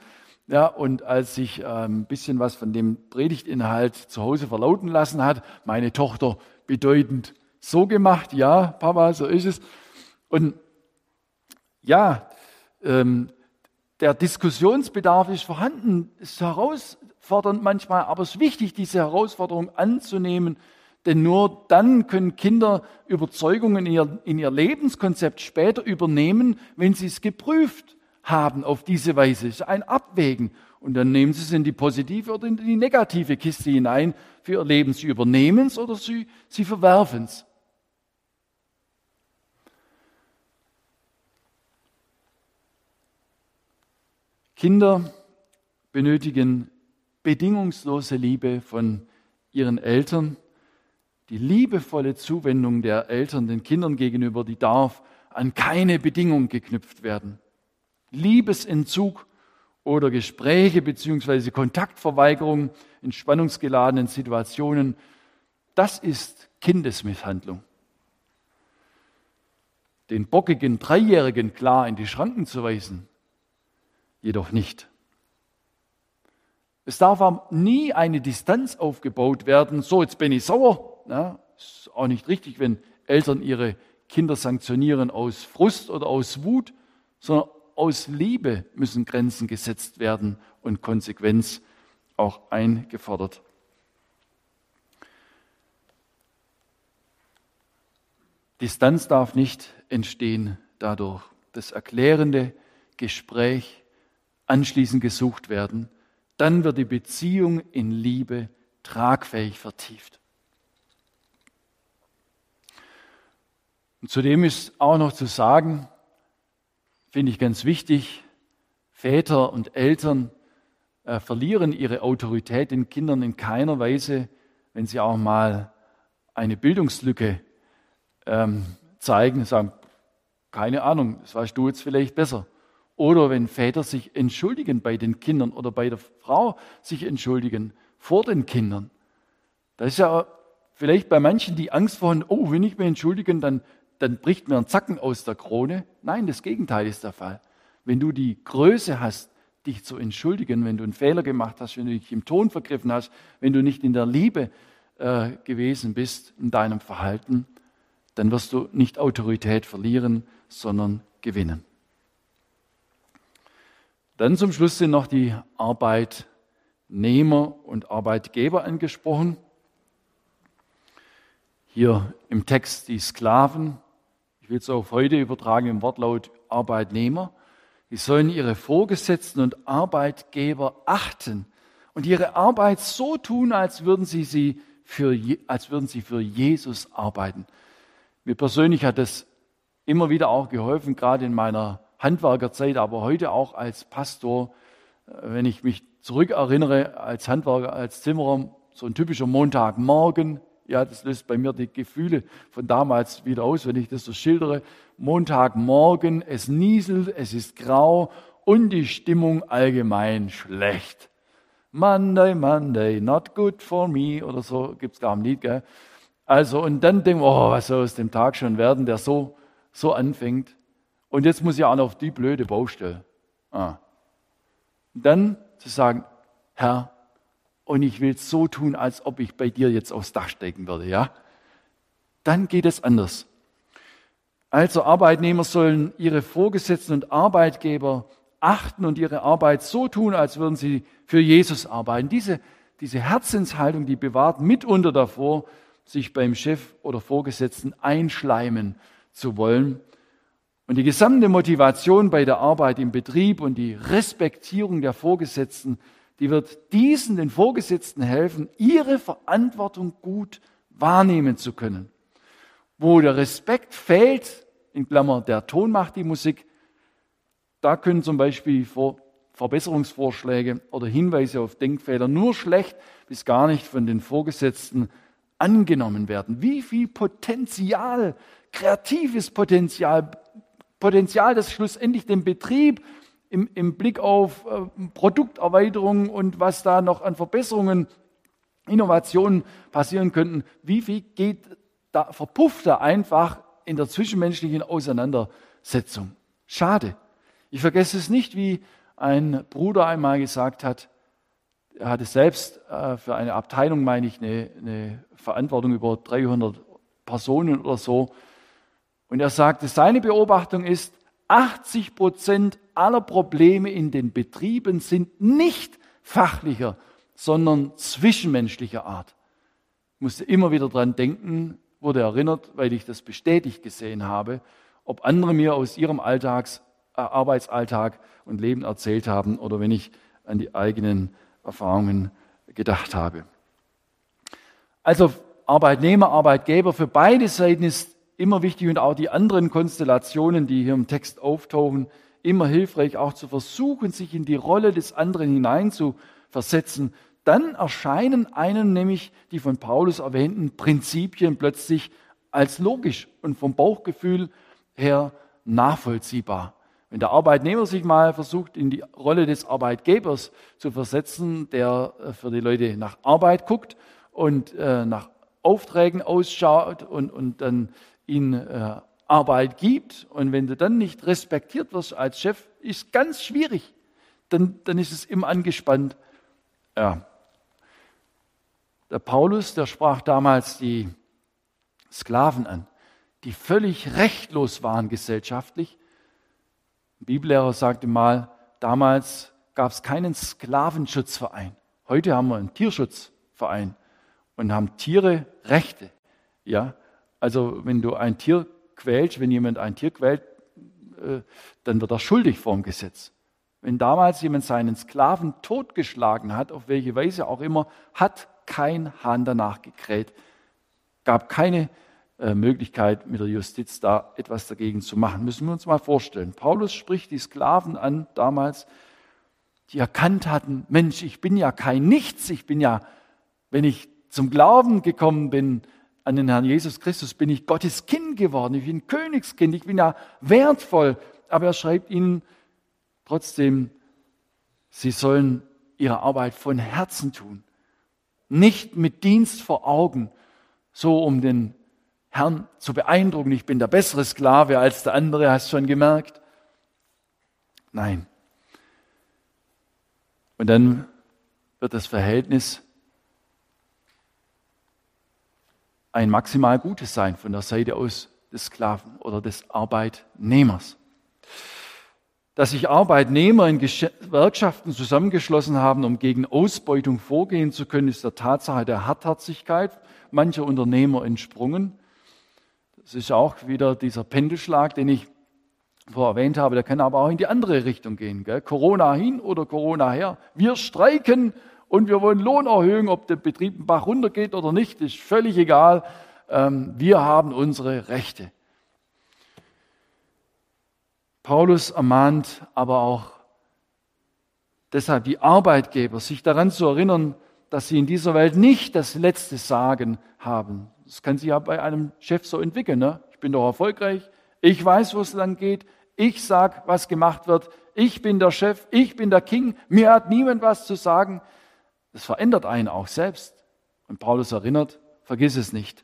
Ja, und als ich ein bisschen was von dem Predigtinhalt zu Hause verlauten lassen hat, meine Tochter bedeutend so gemacht, ja, Papa, so ist es. Und ja, ähm, der Diskussionsbedarf ist vorhanden, ist herausfordernd manchmal, aber es ist wichtig, diese Herausforderung anzunehmen, denn nur dann können Kinder Überzeugungen in ihr, in ihr Lebenskonzept später übernehmen, wenn sie es geprüft haben auf diese Weise. Es ist ein Abwägen. Und dann nehmen sie es in die positive oder in die negative Kiste hinein für ihr Leben. Sie übernehmen es oder sie, sie verwerfen es. Kinder benötigen bedingungslose Liebe von ihren Eltern. Die liebevolle Zuwendung der Eltern den Kindern gegenüber, die darf an keine Bedingung geknüpft werden. Liebesentzug oder Gespräche bzw. Kontaktverweigerung in spannungsgeladenen Situationen, das ist Kindesmisshandlung. Den bockigen Dreijährigen klar in die Schranken zu weisen, jedoch nicht. Es darf auch nie eine Distanz aufgebaut werden, so jetzt bin ich sauer. Ja, ist auch nicht richtig, wenn Eltern ihre Kinder sanktionieren aus Frust oder aus Wut, sondern aus Liebe müssen Grenzen gesetzt werden und Konsequenz auch eingefordert. Distanz darf nicht entstehen dadurch. Das erklärende Gespräch anschließend gesucht werden. Dann wird die Beziehung in Liebe tragfähig vertieft. Und zudem ist auch noch zu sagen, finde ich ganz wichtig, Väter und Eltern äh, verlieren ihre Autorität den Kindern in keiner Weise, wenn sie auch mal eine Bildungslücke ähm, zeigen, sagen, keine Ahnung, das weißt du jetzt vielleicht besser. Oder wenn Väter sich entschuldigen bei den Kindern oder bei der Frau sich entschuldigen vor den Kindern. Das ist ja vielleicht bei manchen die Angst vor, oh, wenn ich mich entschuldigen, dann dann bricht mir ein Zacken aus der Krone. Nein, das Gegenteil ist der Fall. Wenn du die Größe hast, dich zu entschuldigen, wenn du einen Fehler gemacht hast, wenn du dich im Ton vergriffen hast, wenn du nicht in der Liebe äh, gewesen bist in deinem Verhalten, dann wirst du nicht Autorität verlieren, sondern gewinnen. Dann zum Schluss sind noch die Arbeitnehmer und Arbeitgeber angesprochen. Hier im Text die Sklaven ich will es auf heute übertragen im Wortlaut Arbeitnehmer. Die sollen ihre Vorgesetzten und Arbeitgeber achten und ihre Arbeit so tun, als würden sie, sie für, als würden sie für Jesus arbeiten. Mir persönlich hat das immer wieder auch geholfen, gerade in meiner Handwerkerzeit, aber heute auch als Pastor, äh, wenn ich mich zurückerinnere als Handwerker, als Zimmerer, so ein typischer Montagmorgen, ja, das löst bei mir die Gefühle von damals wieder aus, wenn ich das so schildere. Montagmorgen, es nieselt, es ist grau und die Stimmung allgemein schlecht. Monday, Monday, not good for me oder so, gibt's gar nicht, gell? Also, und dann denken wir, oh, was soll aus dem Tag schon werden, der so, so anfängt. Und jetzt muss ich auch noch die blöde Baustelle. Ah. dann zu sagen, Herr, und ich will es so tun, als ob ich bei dir jetzt aufs Dach steigen würde, ja? Dann geht es anders. Also Arbeitnehmer sollen ihre Vorgesetzten und Arbeitgeber achten und ihre Arbeit so tun, als würden sie für Jesus arbeiten. Diese, diese Herzenshaltung, die bewahrt mitunter davor, sich beim Chef oder Vorgesetzten einschleimen zu wollen. Und die gesamte Motivation bei der Arbeit im Betrieb und die Respektierung der Vorgesetzten die wird diesen, den Vorgesetzten helfen, ihre Verantwortung gut wahrnehmen zu können. Wo der Respekt fehlt, in Klammer, der Ton macht die Musik, da können zum Beispiel Verbesserungsvorschläge oder Hinweise auf Denkfehler nur schlecht bis gar nicht von den Vorgesetzten angenommen werden. Wie viel Potenzial, kreatives Potenzial, Potenzial, das schlussendlich den Betrieb im, im Blick auf äh, Produkterweiterung und was da noch an Verbesserungen, Innovationen passieren könnten, wie viel geht da, verpufft da einfach in der zwischenmenschlichen Auseinandersetzung. Schade. Ich vergesse es nicht, wie ein Bruder einmal gesagt hat, er hatte selbst äh, für eine Abteilung, meine ich, eine, eine Verantwortung über 300 Personen oder so. Und er sagte, seine Beobachtung ist, 80 Prozent aller Probleme in den Betrieben sind nicht fachlicher, sondern zwischenmenschlicher Art. Ich musste immer wieder dran denken, wurde erinnert, weil ich das bestätigt gesehen habe, ob andere mir aus ihrem Alltags, äh, Arbeitsalltag und Leben erzählt haben oder wenn ich an die eigenen Erfahrungen gedacht habe. Also Arbeitnehmer, Arbeitgeber, für beide Seiten ist immer wichtig und auch die anderen Konstellationen, die hier im Text auftauchen, immer hilfreich, auch zu versuchen, sich in die Rolle des anderen hineinzuversetzen. Dann erscheinen einem nämlich die von Paulus erwähnten Prinzipien plötzlich als logisch und vom Bauchgefühl her nachvollziehbar. Wenn der Arbeitnehmer sich mal versucht, in die Rolle des Arbeitgebers zu versetzen, der äh, für die Leute nach Arbeit guckt und äh, nach Aufträgen ausschaut und, und dann ihnen äh, Arbeit gibt und wenn du dann nicht respektiert wirst als Chef, ist ganz schwierig. Dann, dann ist es immer angespannt. Ja. Der Paulus, der sprach damals die Sklaven an, die völlig rechtlos waren gesellschaftlich. Ein Bibellehrer sagte mal, damals gab es keinen Sklavenschutzverein. Heute haben wir einen Tierschutzverein und haben Tiere Rechte. Ja, also wenn du ein Tier quälst, wenn jemand ein Tier quält, äh, dann wird er schuldig vorm Gesetz. Wenn damals jemand seinen Sklaven totgeschlagen hat, auf welche Weise auch immer, hat kein Hahn danach gekräht. Gab keine äh, Möglichkeit mit der Justiz da etwas dagegen zu machen. Müssen wir uns mal vorstellen. Paulus spricht die Sklaven an damals, die erkannt hatten, Mensch, ich bin ja kein Nichts, ich bin ja, wenn ich zum Glauben gekommen bin, an den Herrn Jesus Christus bin ich Gottes Kind geworden. Ich bin Königskind. Ich bin ja wertvoll. Aber er schreibt ihnen trotzdem, sie sollen ihre Arbeit von Herzen tun. Nicht mit Dienst vor Augen, so um den Herrn zu beeindrucken. Ich bin der bessere Sklave als der andere, hast du schon gemerkt? Nein. Und dann wird das Verhältnis ein maximal Gutes sein von der Seite aus des Sklaven oder des Arbeitnehmers. Dass sich Arbeitnehmer in Gewerkschaften zusammengeschlossen haben, um gegen Ausbeutung vorgehen zu können, ist der Tatsache der Hartherzigkeit mancher Unternehmer entsprungen. Das ist auch wieder dieser Pendelschlag, den ich vorher erwähnt habe, der kann aber auch in die andere Richtung gehen. Gell? Corona hin oder Corona her. Wir streiken und wir wollen Lohnerhöhung, ob der Betrieb einen Bach runtergeht oder nicht, ist völlig egal. Ähm, wir haben unsere Rechte. Paulus ermahnt aber auch deshalb die Arbeitgeber, sich daran zu erinnern, dass sie in dieser Welt nicht das letzte Sagen haben. Das kann sich ja bei einem Chef so entwickeln. Ne? Ich bin doch erfolgreich, ich weiß, wo es lang geht, ich sag, was gemacht wird, ich bin der Chef, ich bin der King, mir hat niemand was zu sagen. Das verändert einen auch selbst. Und Paulus erinnert, vergiss es nicht,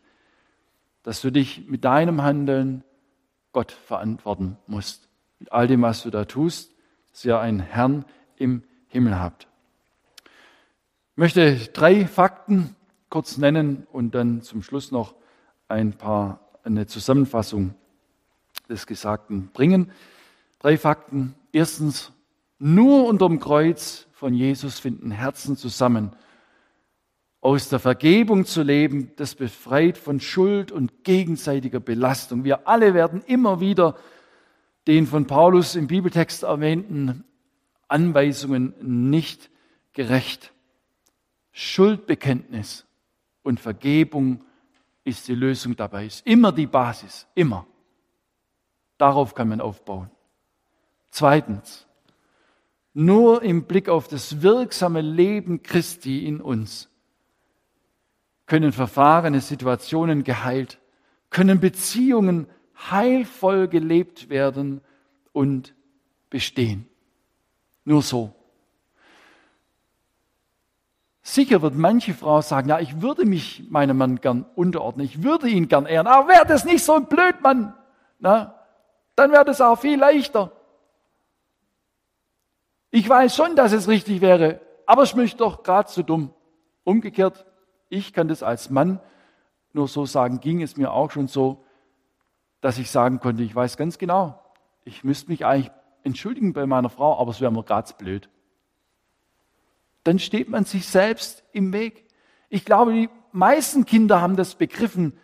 dass du dich mit deinem Handeln Gott verantworten musst. Mit all dem, was du da tust, dass ihr einen Herrn im Himmel habt. Ich möchte drei Fakten kurz nennen und dann zum Schluss noch ein paar, eine Zusammenfassung des Gesagten bringen. Drei Fakten. Erstens, nur unterm Kreuz von Jesus finden Herzen zusammen. Aus der Vergebung zu leben, das befreit von Schuld und gegenseitiger Belastung. Wir alle werden immer wieder den von Paulus im Bibeltext erwähnten Anweisungen nicht gerecht. Schuldbekenntnis und Vergebung ist die Lösung dabei, ist immer die Basis, immer. Darauf kann man aufbauen. Zweitens, nur im Blick auf das wirksame Leben Christi in uns können verfahrene Situationen geheilt, können Beziehungen heilvoll gelebt werden und bestehen. Nur so. Sicher wird manche Frau sagen, ja, ich würde mich meinem Mann gern unterordnen, ich würde ihn gern ehren, aber wäre das nicht so ein Blödmann, na, dann wäre das auch viel leichter. Ich weiß schon, dass es richtig wäre, aber ich möchte doch gerade so dumm. Umgekehrt, ich kann das als Mann nur so sagen, ging es mir auch schon so, dass ich sagen konnte, ich weiß ganz genau, ich müsste mich eigentlich entschuldigen bei meiner Frau, aber es wäre mir gerade blöd dann steht man sich selbst im Weg. Ich glaube, die meisten Kinder haben das begriffen.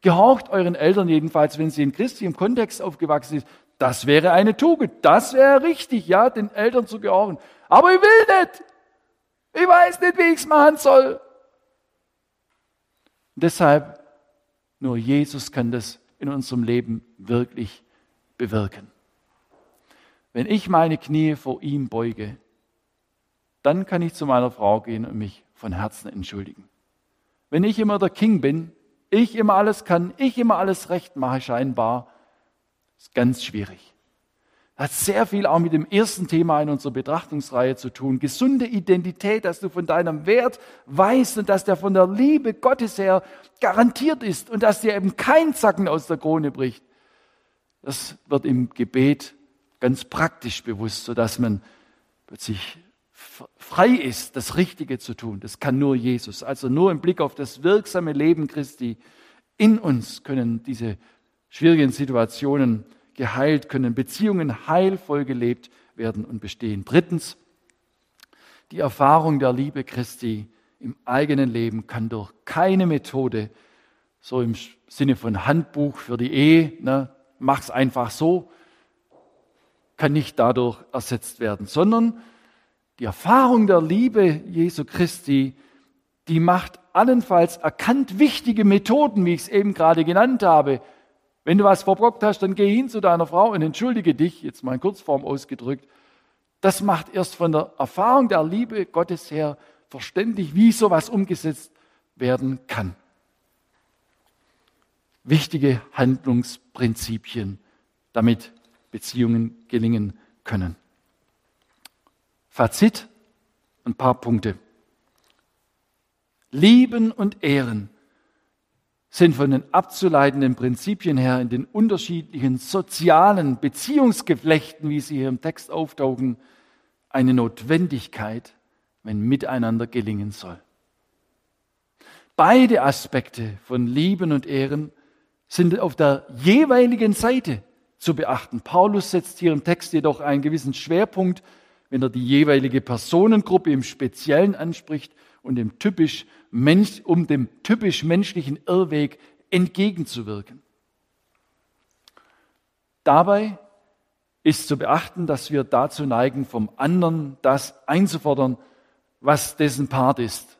Gehorcht euren Eltern jedenfalls, wenn sie in christlichem Kontext aufgewachsen sind. Das wäre eine Tugend. Das wäre richtig, ja, den Eltern zu gehorchen. Aber ich will nicht. Ich weiß nicht, wie ich es machen soll. Deshalb, nur Jesus kann das in unserem Leben wirklich bewirken. Wenn ich meine Knie vor ihm beuge, dann kann ich zu meiner Frau gehen und mich von Herzen entschuldigen. Wenn ich immer der King bin, ich immer alles kann, ich immer alles recht mache scheinbar, ist ganz schwierig. Hat sehr viel auch mit dem ersten Thema in unserer Betrachtungsreihe zu tun. Gesunde Identität, dass du von deinem Wert weißt und dass der von der Liebe Gottes her garantiert ist und dass dir eben kein Zacken aus der Krone bricht. Das wird im Gebet ganz praktisch bewusst, sodass man plötzlich frei ist, das Richtige zu tun. Das kann nur Jesus. Also nur im Blick auf das wirksame Leben Christi in uns können diese schwierigen Situationen geheilt, können Beziehungen heilvoll gelebt werden und bestehen. Drittens, die Erfahrung der Liebe Christi im eigenen Leben kann durch keine Methode, so im Sinne von Handbuch für die Ehe, ne, mach's einfach so, kann nicht dadurch ersetzt werden, sondern die Erfahrung der Liebe Jesu Christi, die macht allenfalls erkannt wichtige Methoden, wie ich es eben gerade genannt habe. Wenn du was verbrockt hast, dann geh hin zu deiner Frau und entschuldige dich, jetzt mal in Kurzform ausgedrückt. Das macht erst von der Erfahrung der Liebe Gottes her verständlich, wie sowas umgesetzt werden kann. Wichtige Handlungsprinzipien, damit Beziehungen gelingen können. Fazit, ein paar Punkte. Lieben und Ehren sind von den abzuleitenden Prinzipien her in den unterschiedlichen sozialen Beziehungsgeflechten, wie sie hier im Text auftauchen, eine Notwendigkeit, wenn miteinander gelingen soll. Beide Aspekte von Lieben und Ehren sind auf der jeweiligen Seite zu beachten. Paulus setzt hier im Text jedoch einen gewissen Schwerpunkt wenn er die jeweilige Personengruppe im Speziellen anspricht und dem typisch um dem typisch menschlichen Irrweg entgegenzuwirken. Dabei ist zu beachten, dass wir dazu neigen, vom anderen das einzufordern, was dessen Part ist.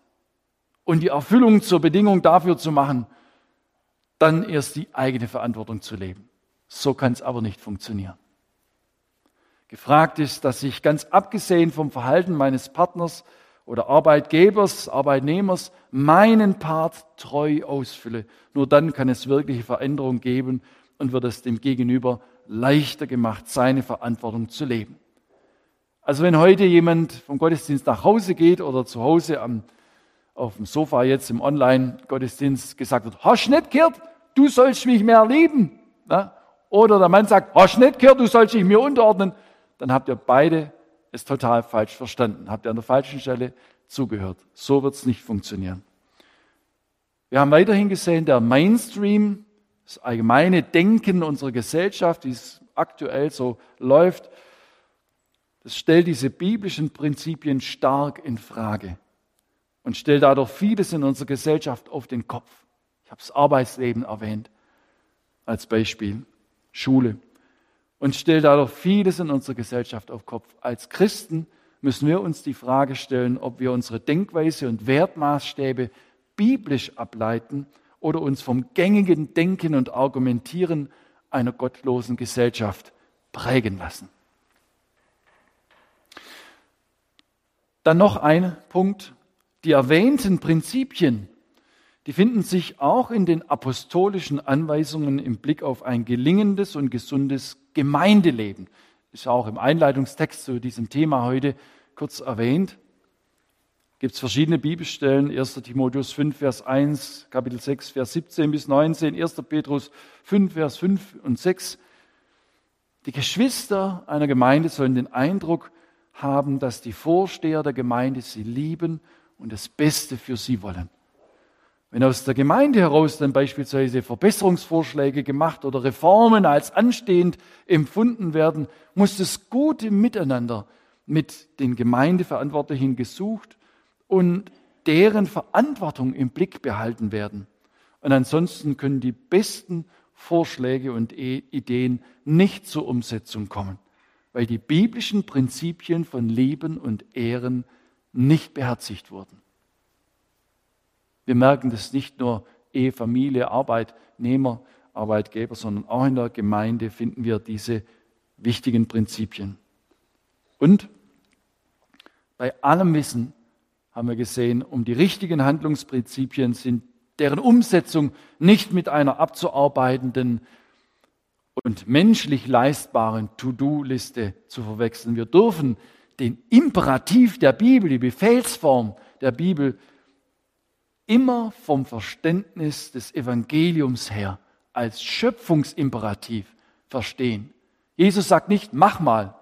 Und die Erfüllung zur Bedingung dafür zu machen, dann erst die eigene Verantwortung zu leben. So kann es aber nicht funktionieren. Gefragt ist, dass ich ganz abgesehen vom Verhalten meines Partners oder Arbeitgebers, Arbeitnehmers meinen Part treu ausfülle. Nur dann kann es wirkliche Veränderung geben und wird es dem Gegenüber leichter gemacht, seine Verantwortung zu leben. Also wenn heute jemand vom Gottesdienst nach Hause geht oder zu Hause am, auf dem Sofa jetzt im Online-Gottesdienst gesagt wird, hast nicht gehört, du sollst mich mehr lieben. Ja? Oder der Mann sagt, hast nicht gehört, du sollst dich mir unterordnen. Dann habt ihr beide es total falsch verstanden. Habt ihr an der falschen Stelle zugehört. So wird es nicht funktionieren. Wir haben weiterhin gesehen, der Mainstream, das allgemeine Denken unserer Gesellschaft, wie es aktuell so läuft, das stellt diese biblischen Prinzipien stark in Frage und stellt dadurch vieles in unserer Gesellschaft auf den Kopf. Ich habe das Arbeitsleben erwähnt als Beispiel, Schule und stellt dadurch vieles in unserer Gesellschaft auf Kopf. Als Christen müssen wir uns die Frage stellen, ob wir unsere Denkweise und Wertmaßstäbe biblisch ableiten oder uns vom gängigen Denken und Argumentieren einer gottlosen Gesellschaft prägen lassen. Dann noch ein Punkt. Die erwähnten Prinzipien, die finden sich auch in den apostolischen Anweisungen im Blick auf ein gelingendes und gesundes Gemeindeleben. Ist auch im Einleitungstext zu diesem Thema heute kurz erwähnt gibt es verschiedene Bibelstellen. 1. Timotheus 5, Vers 1, Kapitel 6, Vers 17 bis 19, 1. Petrus 5, Vers 5 und 6. Die Geschwister einer Gemeinde sollen den Eindruck haben, dass die Vorsteher der Gemeinde sie lieben und das Beste für sie wollen. Wenn aus der Gemeinde heraus dann beispielsweise Verbesserungsvorschläge gemacht oder Reformen als anstehend empfunden werden, muss das gute Miteinander mit den Gemeindeverantwortlichen gesucht und deren Verantwortung im Blick behalten werden. Und ansonsten können die besten Vorschläge und Ideen nicht zur Umsetzung kommen, weil die biblischen Prinzipien von Leben und Ehren nicht beherzigt wurden. Wir merken das nicht nur Ehe, Familie, Arbeitnehmer, Arbeitgeber, sondern auch in der Gemeinde finden wir diese wichtigen Prinzipien. Und bei allem Wissen haben wir gesehen, um die richtigen Handlungsprinzipien sind deren Umsetzung nicht mit einer abzuarbeitenden und menschlich leistbaren To-Do-Liste zu verwechseln. Wir dürfen den Imperativ der Bibel, die Befehlsform der Bibel, immer vom Verständnis des Evangeliums her als Schöpfungsimperativ verstehen. Jesus sagt nicht, mach mal,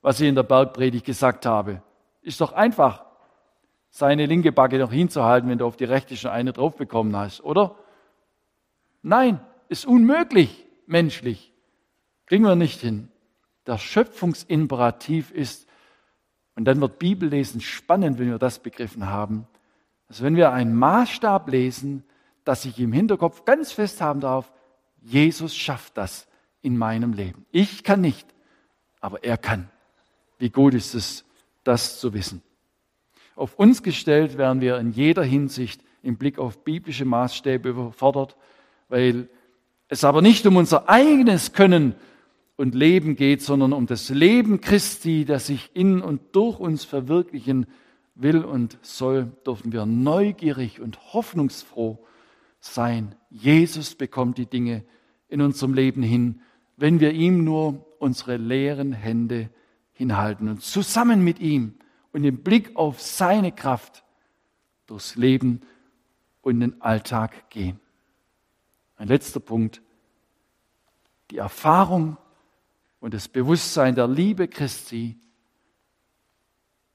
was ich in der Bergpredigt gesagt habe. Ist doch einfach seine linke Backe noch hinzuhalten, wenn du auf die rechte schon eine drauf bekommen hast, oder? Nein, ist unmöglich menschlich. Kriegen wir nicht hin. Der Schöpfungsimperativ ist, und dann wird Bibellesen spannend, wenn wir das begriffen haben, dass wenn wir einen Maßstab lesen, dass ich im Hinterkopf ganz fest haben darf, Jesus schafft das in meinem Leben. Ich kann nicht, aber er kann. Wie gut ist es, das zu wissen. Auf uns gestellt werden wir in jeder Hinsicht im Blick auf biblische Maßstäbe überfordert, weil es aber nicht um unser eigenes Können und Leben geht, sondern um das Leben Christi, das sich in und durch uns verwirklichen will und soll, dürfen wir neugierig und hoffnungsfroh sein. Jesus bekommt die Dinge in unserem Leben hin, wenn wir ihm nur unsere leeren Hände hinhalten und zusammen mit ihm und den Blick auf seine Kraft durchs Leben und den Alltag gehen. Ein letzter Punkt. Die Erfahrung und das Bewusstsein der Liebe Christi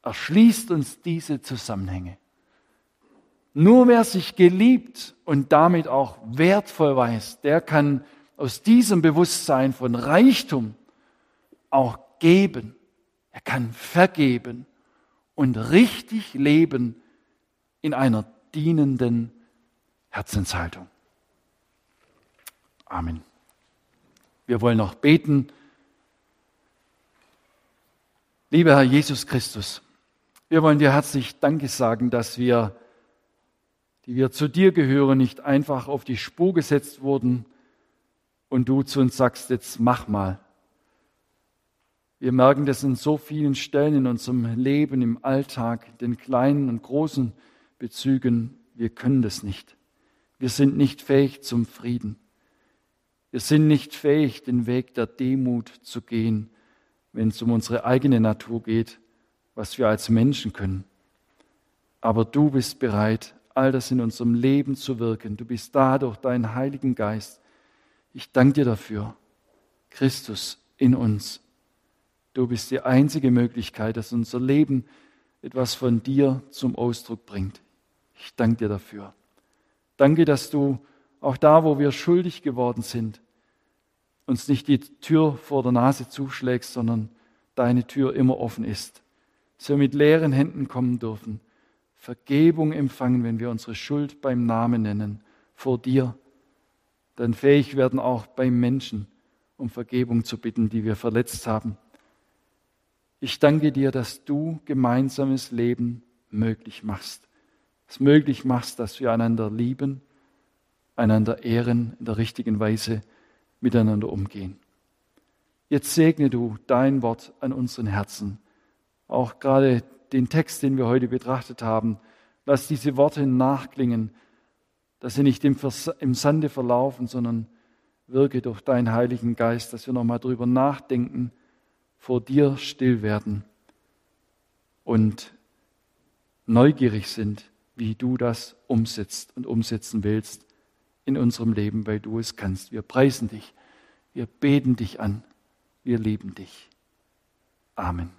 erschließt uns diese Zusammenhänge. Nur wer sich geliebt und damit auch wertvoll weiß, der kann aus diesem Bewusstsein von Reichtum auch geben. Er kann vergeben und richtig leben in einer dienenden Herzenshaltung. Amen. Wir wollen noch beten Lieber Herr Jesus Christus, wir wollen dir herzlich Danke sagen, dass wir, die wir zu dir gehören, nicht einfach auf die Spur gesetzt wurden und du zu uns sagst, jetzt mach mal. Wir merken das in so vielen Stellen in unserem Leben, im Alltag, den kleinen und großen Bezügen. Wir können das nicht. Wir sind nicht fähig zum Frieden. Wir sind nicht fähig, den Weg der Demut zu gehen, wenn es um unsere eigene Natur geht, was wir als Menschen können. Aber du bist bereit, all das in unserem Leben zu wirken. Du bist da durch deinen Heiligen Geist. Ich danke dir dafür. Christus in uns. Du bist die einzige Möglichkeit, dass unser Leben etwas von dir zum Ausdruck bringt. Ich danke dir dafür. Danke, dass du auch da, wo wir schuldig geworden sind, uns nicht die Tür vor der Nase zuschlägst, sondern deine Tür immer offen ist. Dass wir mit leeren Händen kommen dürfen, Vergebung empfangen, wenn wir unsere Schuld beim Namen nennen, vor dir, dann fähig werden auch beim Menschen, um Vergebung zu bitten, die wir verletzt haben. Ich danke dir, dass du gemeinsames Leben möglich machst. Es möglich machst, dass wir einander lieben, einander ehren, in der richtigen Weise miteinander umgehen. Jetzt segne du dein Wort an unseren Herzen. Auch gerade den Text, den wir heute betrachtet haben, lass diese Worte nachklingen, dass sie nicht im, Sande verlaufen, sondern wirke durch deinen Heiligen Geist, dass wir nochmal drüber nachdenken, vor dir still werden und neugierig sind, wie du das umsetzt und umsetzen willst in unserem Leben, weil du es kannst. Wir preisen dich, wir beten dich an, wir lieben dich. Amen.